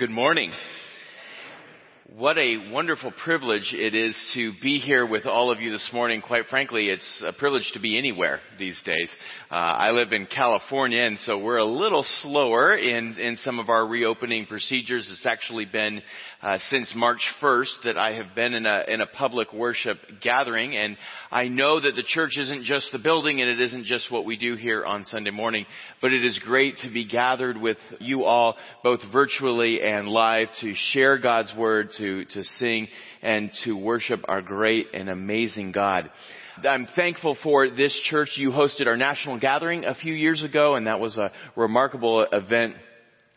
Good morning. What a wonderful privilege it is to be here with all of you this morning. Quite frankly, it's a privilege to be anywhere these days. Uh, I live in California, and so we're a little slower in, in some of our reopening procedures. It's actually been uh, since March 1st that I have been in a, in a public worship gathering, and I know that the church isn't just the building and it isn't just what we do here on Sunday morning, but it is great to be gathered with you all, both virtually and live, to share God's Word, to, to sing and to worship our great and amazing God. I'm thankful for this church. You hosted our national gathering a few years ago and that was a remarkable event.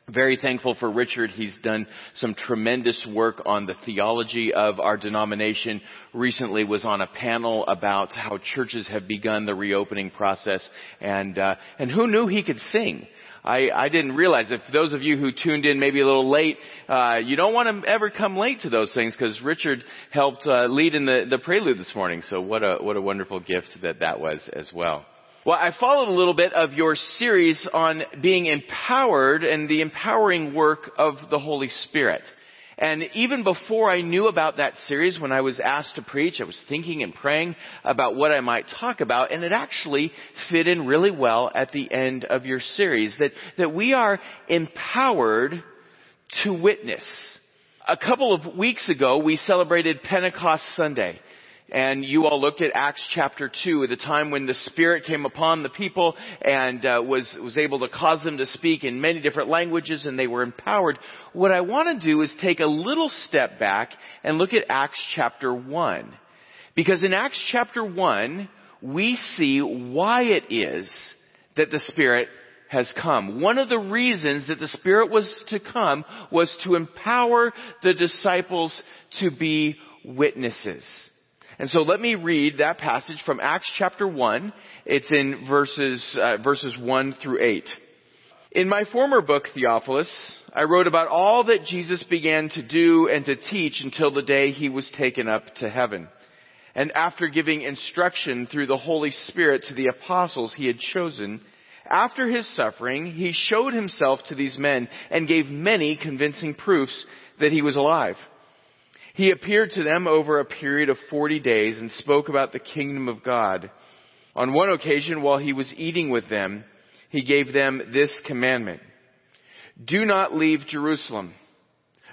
Very thankful for Richard. He's done some tremendous work on the theology of our denomination. Recently was on a panel about how churches have begun the reopening process and, uh, and who knew he could sing? I, I didn't realize. If those of you who tuned in maybe a little late, uh, you don't want to ever come late to those things because Richard helped uh, lead in the, the prelude this morning. So what a what a wonderful gift that that was as well. Well, I followed a little bit of your series on being empowered and the empowering work of the Holy Spirit. And even before I knew about that series, when I was asked to preach, I was thinking and praying about what I might talk about, and it actually fit in really well at the end of your series, that, that we are empowered to witness. A couple of weeks ago, we celebrated Pentecost Sunday. And you all looked at Acts chapter 2 at the time when the Spirit came upon the people and uh, was, was able to cause them to speak in many different languages and they were empowered. What I want to do is take a little step back and look at Acts chapter 1. Because in Acts chapter 1, we see why it is that the Spirit has come. One of the reasons that the Spirit was to come was to empower the disciples to be witnesses. And so let me read that passage from Acts chapter 1. It's in verses, uh, verses 1 through 8. In my former book, Theophilus, I wrote about all that Jesus began to do and to teach until the day he was taken up to heaven. And after giving instruction through the Holy Spirit to the apostles he had chosen, after his suffering, he showed himself to these men and gave many convincing proofs that he was alive. He appeared to them over a period of 40 days and spoke about the kingdom of God. On one occasion, while he was eating with them, he gave them this commandment. Do not leave Jerusalem,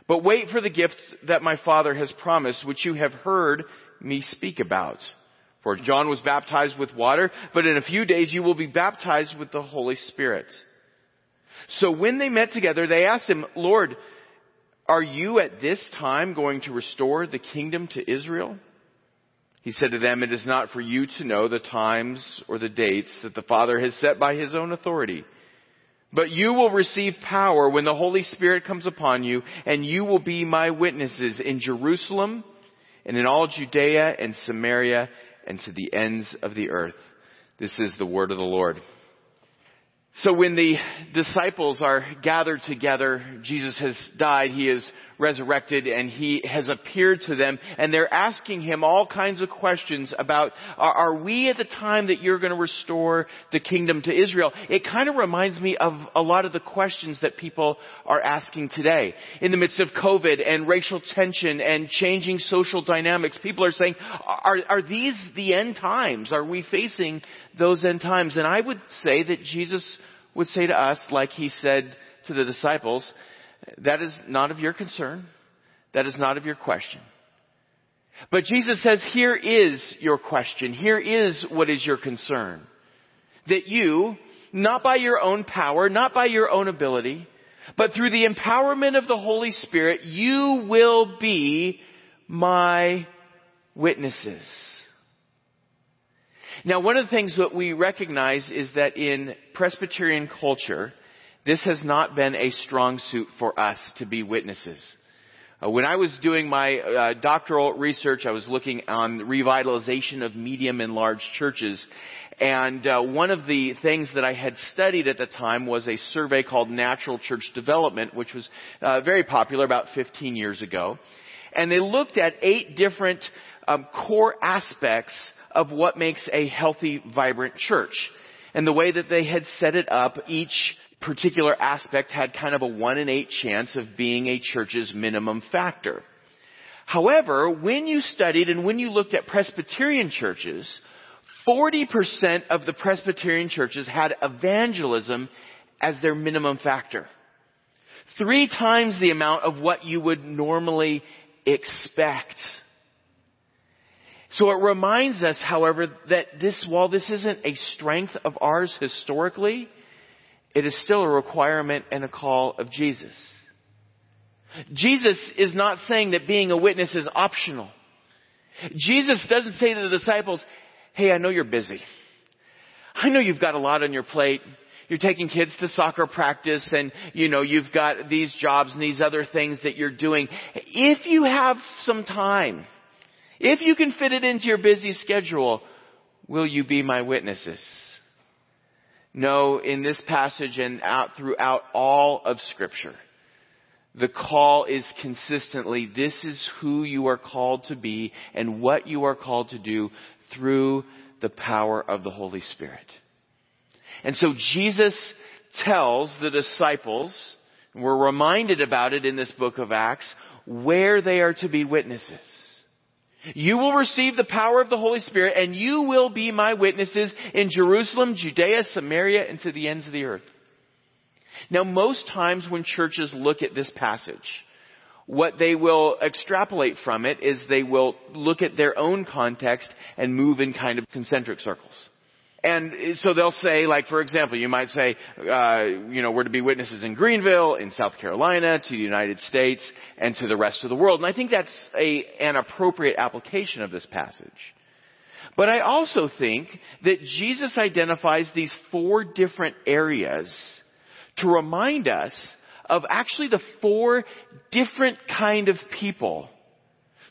but wait for the gift that my Father has promised, which you have heard me speak about. For John was baptized with water, but in a few days you will be baptized with the Holy Spirit. So when they met together, they asked him, Lord, are you at this time going to restore the kingdom to Israel? He said to them, It is not for you to know the times or the dates that the Father has set by His own authority. But you will receive power when the Holy Spirit comes upon you, and you will be my witnesses in Jerusalem and in all Judea and Samaria and to the ends of the earth. This is the word of the Lord. So when the disciples are gathered together, Jesus has died, He is resurrected, and He has appeared to them, and they're asking Him all kinds of questions about, are, we at the time that you're going to restore the kingdom to Israel? It kind of reminds me of a lot of the questions that people are asking today. In the midst of COVID and racial tension and changing social dynamics, people are saying, are, are these the end times? Are we facing those end times? And I would say that Jesus would say to us, like he said to the disciples, that is not of your concern. That is not of your question. But Jesus says, here is your question. Here is what is your concern. That you, not by your own power, not by your own ability, but through the empowerment of the Holy Spirit, you will be my witnesses. Now, one of the things that we recognize is that in Presbyterian culture, this has not been a strong suit for us to be witnesses. Uh, when I was doing my uh, doctoral research, I was looking on revitalization of medium and large churches. And uh, one of the things that I had studied at the time was a survey called Natural Church Development, which was uh, very popular about 15 years ago. And they looked at eight different um, core aspects of what makes a healthy, vibrant church. And the way that they had set it up, each particular aspect had kind of a one in eight chance of being a church's minimum factor. However, when you studied and when you looked at Presbyterian churches, 40% of the Presbyterian churches had evangelism as their minimum factor. Three times the amount of what you would normally expect. So it reminds us, however, that this, while this isn't a strength of ours historically, it is still a requirement and a call of Jesus. Jesus is not saying that being a witness is optional. Jesus doesn't say to the disciples, hey, I know you're busy. I know you've got a lot on your plate. You're taking kids to soccer practice and, you know, you've got these jobs and these other things that you're doing. If you have some time, if you can fit it into your busy schedule, will you be my witnesses? No, in this passage and out throughout all of scripture, the call is consistently, this is who you are called to be and what you are called to do through the power of the Holy Spirit. And so Jesus tells the disciples, and we're reminded about it in this book of Acts, where they are to be witnesses. You will receive the power of the Holy Spirit and you will be my witnesses in Jerusalem, Judea, Samaria, and to the ends of the earth. Now most times when churches look at this passage, what they will extrapolate from it is they will look at their own context and move in kind of concentric circles. And so they'll say, like, for example, you might say, uh, you know, we're to be witnesses in Greenville, in South Carolina, to the United States, and to the rest of the world. And I think that's a, an appropriate application of this passage. But I also think that Jesus identifies these four different areas to remind us of actually the four different kind of people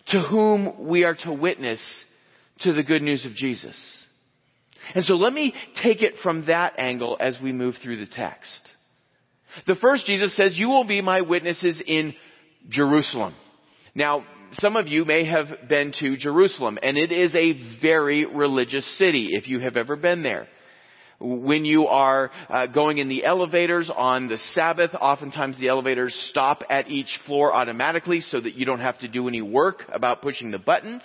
to whom we are to witness to the good news of Jesus. And so let me take it from that angle as we move through the text. The first, Jesus says, you will be my witnesses in Jerusalem. Now, some of you may have been to Jerusalem, and it is a very religious city if you have ever been there. When you are uh, going in the elevators on the Sabbath, oftentimes the elevators stop at each floor automatically so that you don't have to do any work about pushing the buttons.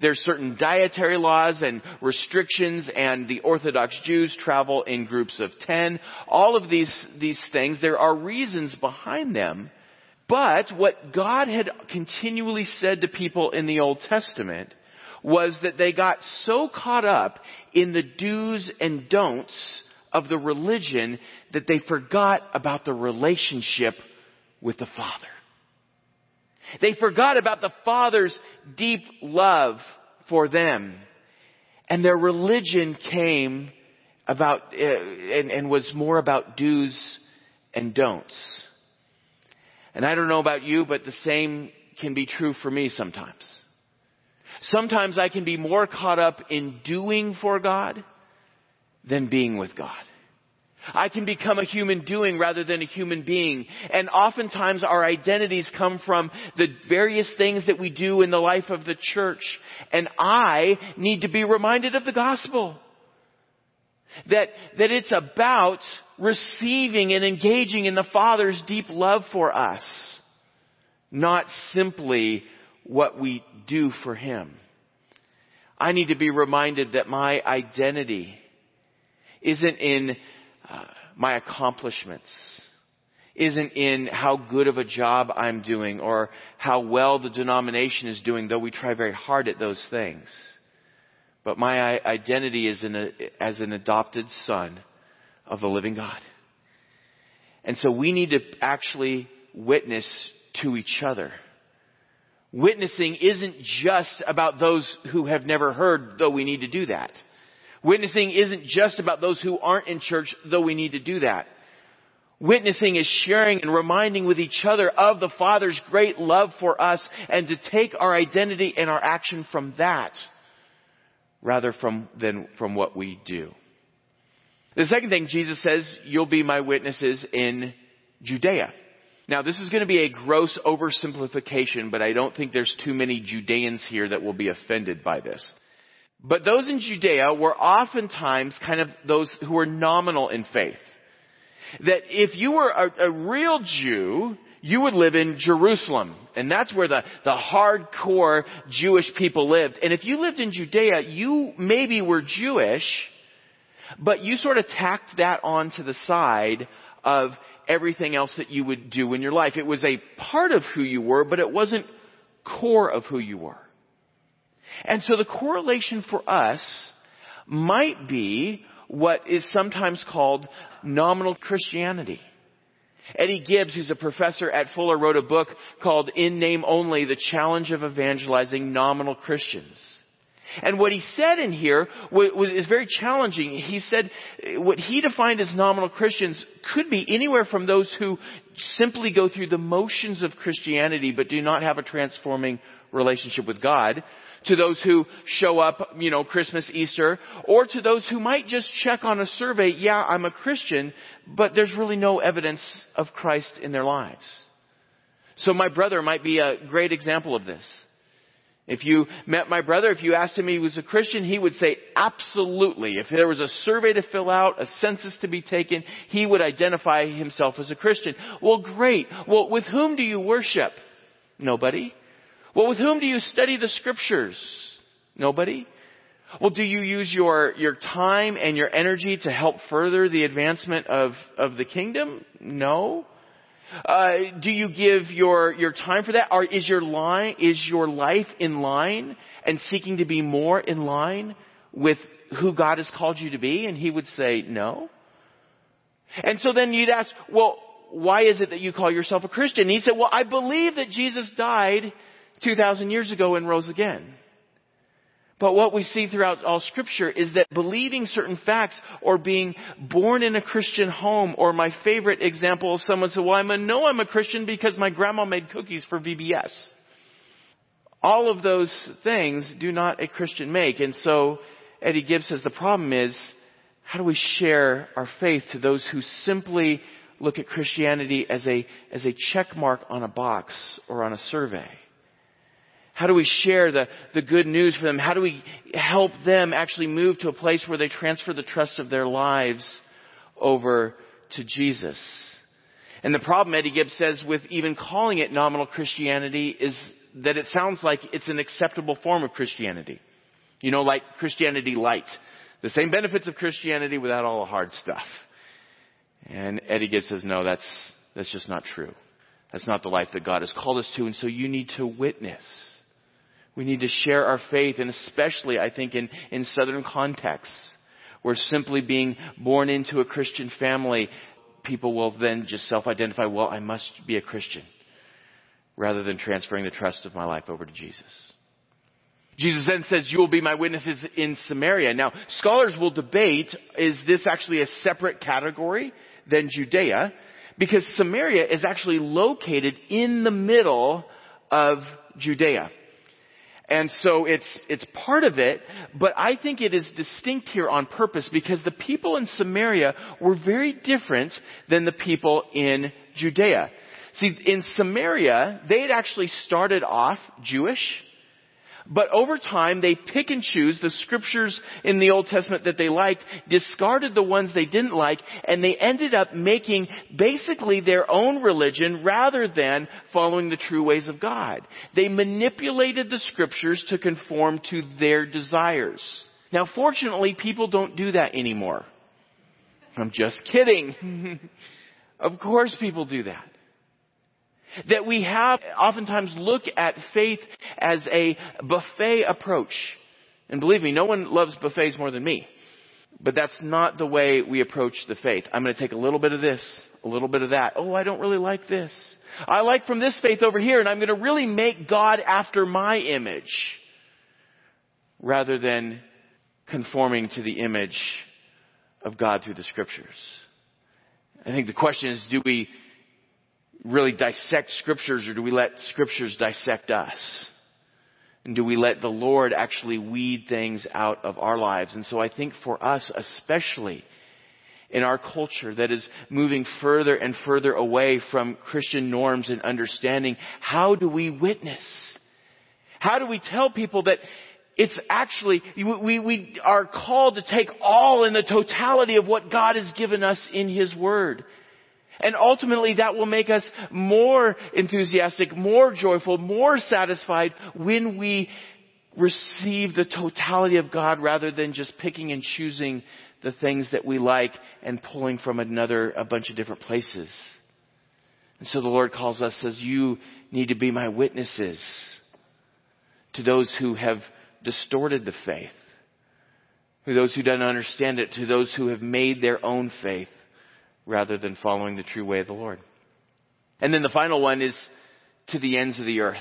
There's certain dietary laws and restrictions and the Orthodox Jews travel in groups of 10. All of these, these things, there are reasons behind them. But what God had continually said to people in the Old Testament was that they got so caught up in the do's and don'ts of the religion that they forgot about the relationship with the Father. They forgot about the Father's deep love for them. And their religion came about, uh, and, and was more about do's and don'ts. And I don't know about you, but the same can be true for me sometimes. Sometimes I can be more caught up in doing for God than being with God. I can become a human doing rather than a human being. And oftentimes our identities come from the various things that we do in the life of the church. And I need to be reminded of the gospel. That, that it's about receiving and engaging in the Father's deep love for us. Not simply what we do for Him. I need to be reminded that my identity isn't in uh, my accomplishments, isn't in how good of a job I'm doing or how well the denomination is doing, though we try very hard at those things. But my identity is a, as an adopted son of the living God. And so we need to actually witness to each other. Witnessing isn't just about those who have never heard, though we need to do that. Witnessing isn't just about those who aren't in church, though we need to do that. Witnessing is sharing and reminding with each other of the Father's great love for us and to take our identity and our action from that rather from, than from what we do. The second thing Jesus says, you'll be my witnesses in Judea. Now, this is going to be a gross oversimplification, but I don't think there's too many Judeans here that will be offended by this. But those in Judea were oftentimes kind of those who were nominal in faith. that if you were a, a real Jew, you would live in Jerusalem. And that's where the, the hardcore Jewish people lived. And if you lived in Judea, you maybe were Jewish, but you sort of tacked that on to the side of everything else that you would do in your life. It was a part of who you were, but it wasn't core of who you were. And so the correlation for us might be what is sometimes called nominal Christianity. Eddie Gibbs, who's a professor at Fuller, wrote a book called In Name Only, The Challenge of Evangelizing Nominal Christians. And what he said in here was, was, is very challenging. He said what he defined as nominal Christians could be anywhere from those who simply go through the motions of Christianity but do not have a transforming relationship with God, to those who show up, you know, Christmas, Easter, or to those who might just check on a survey, yeah, I'm a Christian, but there's really no evidence of Christ in their lives. So my brother might be a great example of this. If you met my brother, if you asked him he was a Christian, he would say absolutely. If there was a survey to fill out, a census to be taken, he would identify himself as a Christian. Well, great. Well, with whom do you worship? Nobody. Well, with whom do you study the scriptures? Nobody. Well, do you use your, your time and your energy to help further the advancement of, of the kingdom? No. Uh, do you give your, your time for that? Or is your line, is your life in line and seeking to be more in line with who God has called you to be? And he would say no. And so then you'd ask, well, why is it that you call yourself a Christian? And he said, well, I believe that Jesus died 2,000 years ago and rose again. But what we see throughout all scripture is that believing certain facts or being born in a Christian home or my favorite example of someone said, well, I know I'm a Christian because my grandma made cookies for VBS. All of those things do not a Christian make. And so Eddie Gibbs says the problem is how do we share our faith to those who simply look at Christianity as a, as a check mark on a box or on a survey? How do we share the, the good news for them? How do we help them actually move to a place where they transfer the trust of their lives over to Jesus? And the problem, Eddie Gibbs says, with even calling it nominal Christianity is that it sounds like it's an acceptable form of Christianity. You know, like Christianity light. The same benefits of Christianity without all the hard stuff. And Eddie Gibbs says, no, that's, that's just not true. That's not the life that God has called us to, and so you need to witness. We need to share our faith, and especially, I think, in, in Southern contexts, where simply being born into a Christian family, people will then just self-identify, well, I must be a Christian, rather than transferring the trust of my life over to Jesus. Jesus then says, you will be my witnesses in Samaria. Now, scholars will debate, is this actually a separate category than Judea? Because Samaria is actually located in the middle of Judea. And so it's, it's part of it, but I think it is distinct here on purpose because the people in Samaria were very different than the people in Judea. See, in Samaria, they had actually started off Jewish, but over time, they pick and choose the scriptures in the Old Testament that they liked, discarded the ones they didn't like, and they ended up making basically their own religion rather than following the true ways of God. They manipulated the scriptures to conform to their desires. Now fortunately, people don't do that anymore. I'm just kidding. of course people do that. That we have oftentimes look at faith as a buffet approach. And believe me, no one loves buffets more than me. But that's not the way we approach the faith. I'm going to take a little bit of this, a little bit of that. Oh, I don't really like this. I like from this faith over here, and I'm going to really make God after my image. Rather than conforming to the image of God through the scriptures. I think the question is, do we really dissect scriptures or do we let scriptures dissect us? And do we let the Lord actually weed things out of our lives? And so I think for us, especially in our culture that is moving further and further away from Christian norms and understanding, how do we witness? How do we tell people that it's actually, we, we are called to take all in the totality of what God has given us in His Word And ultimately that will make us more enthusiastic, more joyful, more satisfied when we receive the totality of God rather than just picking and choosing the things that we like and pulling from another, a bunch of different places. And so the Lord calls us, says, you need to be my witnesses to those who have distorted the faith, to those who don't understand it, to those who have made their own faith rather than following the true way of the Lord. And then the final one is to the ends of the earth.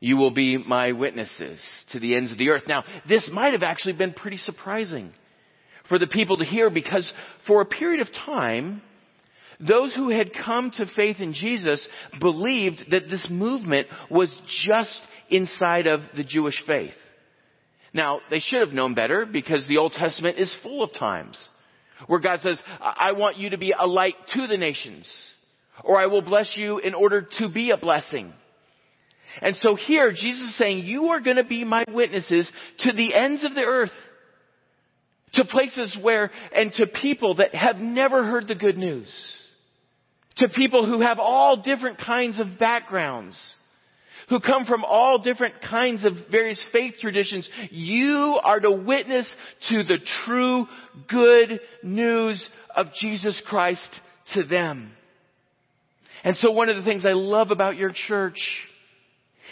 You will be my witnesses to the ends of the earth. Now, this might have actually been pretty surprising for the people to hear because for a period of time, those who had come to faith in Jesus believed that this movement was just inside of the Jewish faith. Now, they should have known better because the Old Testament is full of times where God says, I want you to be a light to the nations, or I will bless you in order to be a blessing. And so here, Jesus is saying, you are going to be my witnesses to the ends of the earth to places where, and to people that have never heard the good news. To people who have all different kinds of backgrounds. Who come from all different kinds of various faith traditions. You are to witness to the true good news of Jesus Christ to them. And so one of the things I love about your church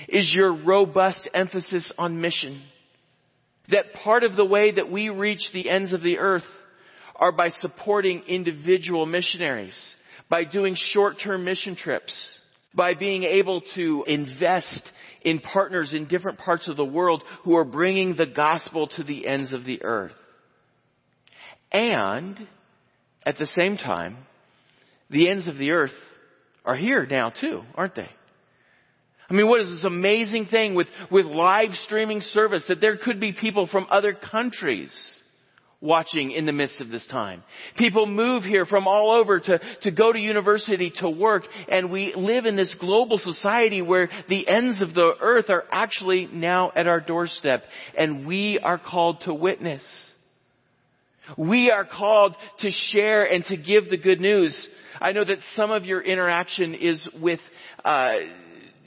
is your robust emphasis on mission. That part of the way that we reach the ends of the earth are by supporting individual missionaries, by doing short-term mission trips, by being able to invest in partners in different parts of the world who are bringing the gospel to the ends of the earth. And at the same time, the ends of the earth are here now too, aren't they? I mean, what is this amazing thing with, with live streaming service that there could be people from other countries watching in the midst of this time. People move here from all over to, to go to university to work and we live in this global society where the ends of the earth are actually now at our doorstep and we are called to witness. We are called to share and to give the good news. I know that some of your interaction is with uh,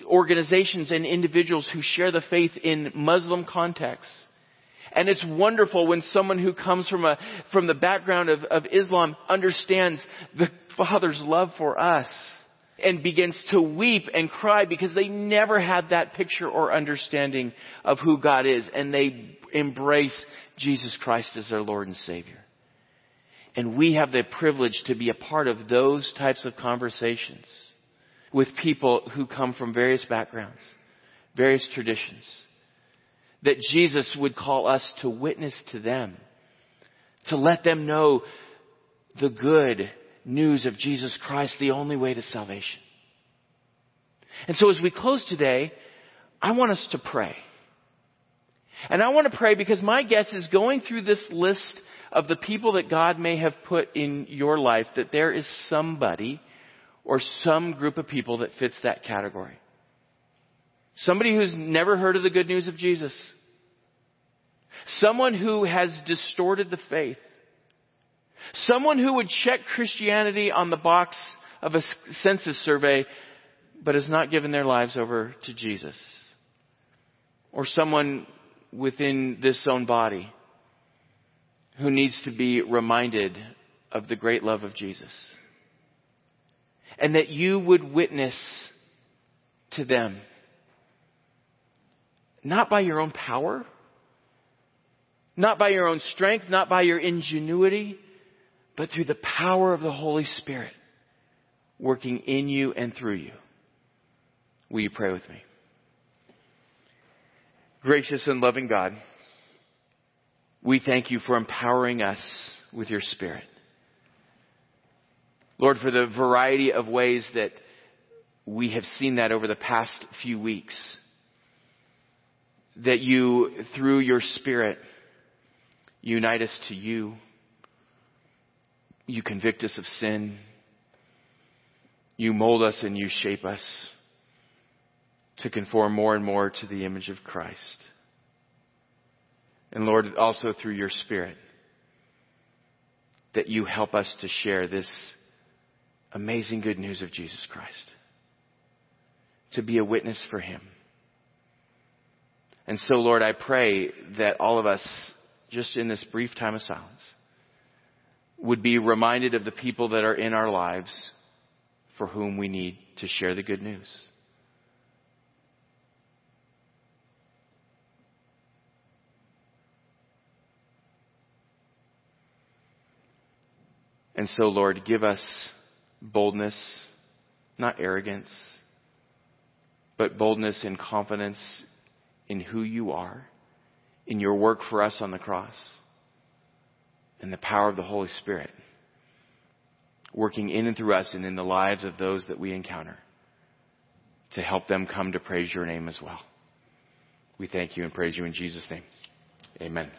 organizations and individuals who share the faith in Muslim contexts. And it's wonderful when someone who comes from a, from the background of, of Islam understands the Father's love for us and begins to weep and cry because they never had that picture or understanding of who God is and they embrace Jesus Christ as their Lord and Savior. And we have the privilege to be a part of those types of conversations with people who come from various backgrounds, various traditions. That Jesus would call us to witness to them, to let them know the good news of Jesus Christ, the only way to salvation. And so as we close today, I want us to pray. And I want to pray because my guess is going through this list of the people that God may have put in your life that there is somebody or some group of people that fits that category. Somebody who's never heard of the good news of Jesus. Someone who has distorted the faith. Someone who would check Christianity on the box of a census survey, but has not given their lives over to Jesus. Or someone within this own body who needs to be reminded of the great love of Jesus and that you would witness to them. Not by your own power, not by your own strength, not by your ingenuity, but through the power of the Holy Spirit working in you and through you. Will you pray with me? Gracious and loving God, we thank you for empowering us with your Spirit. Lord, for the variety of ways that we have seen that over the past few weeks. That you, through your Spirit, unite us to you. You convict us of sin. You mold us and you shape us to conform more and more to the image of Christ. And Lord, also through your Spirit, that you help us to share this amazing good news of Jesus Christ, to be a witness for Him. And so, Lord, I pray that all of us, just in this brief time of silence, would be reminded of the people that are in our lives for whom we need to share the good news. And so, Lord, give us boldness, not arrogance, but boldness and confidence in who you are, in your work for us on the cross, and the power of the Holy Spirit working in and through us and in the lives of those that we encounter to help them come to praise your name as well. We thank you and praise you in Jesus' name. Amen.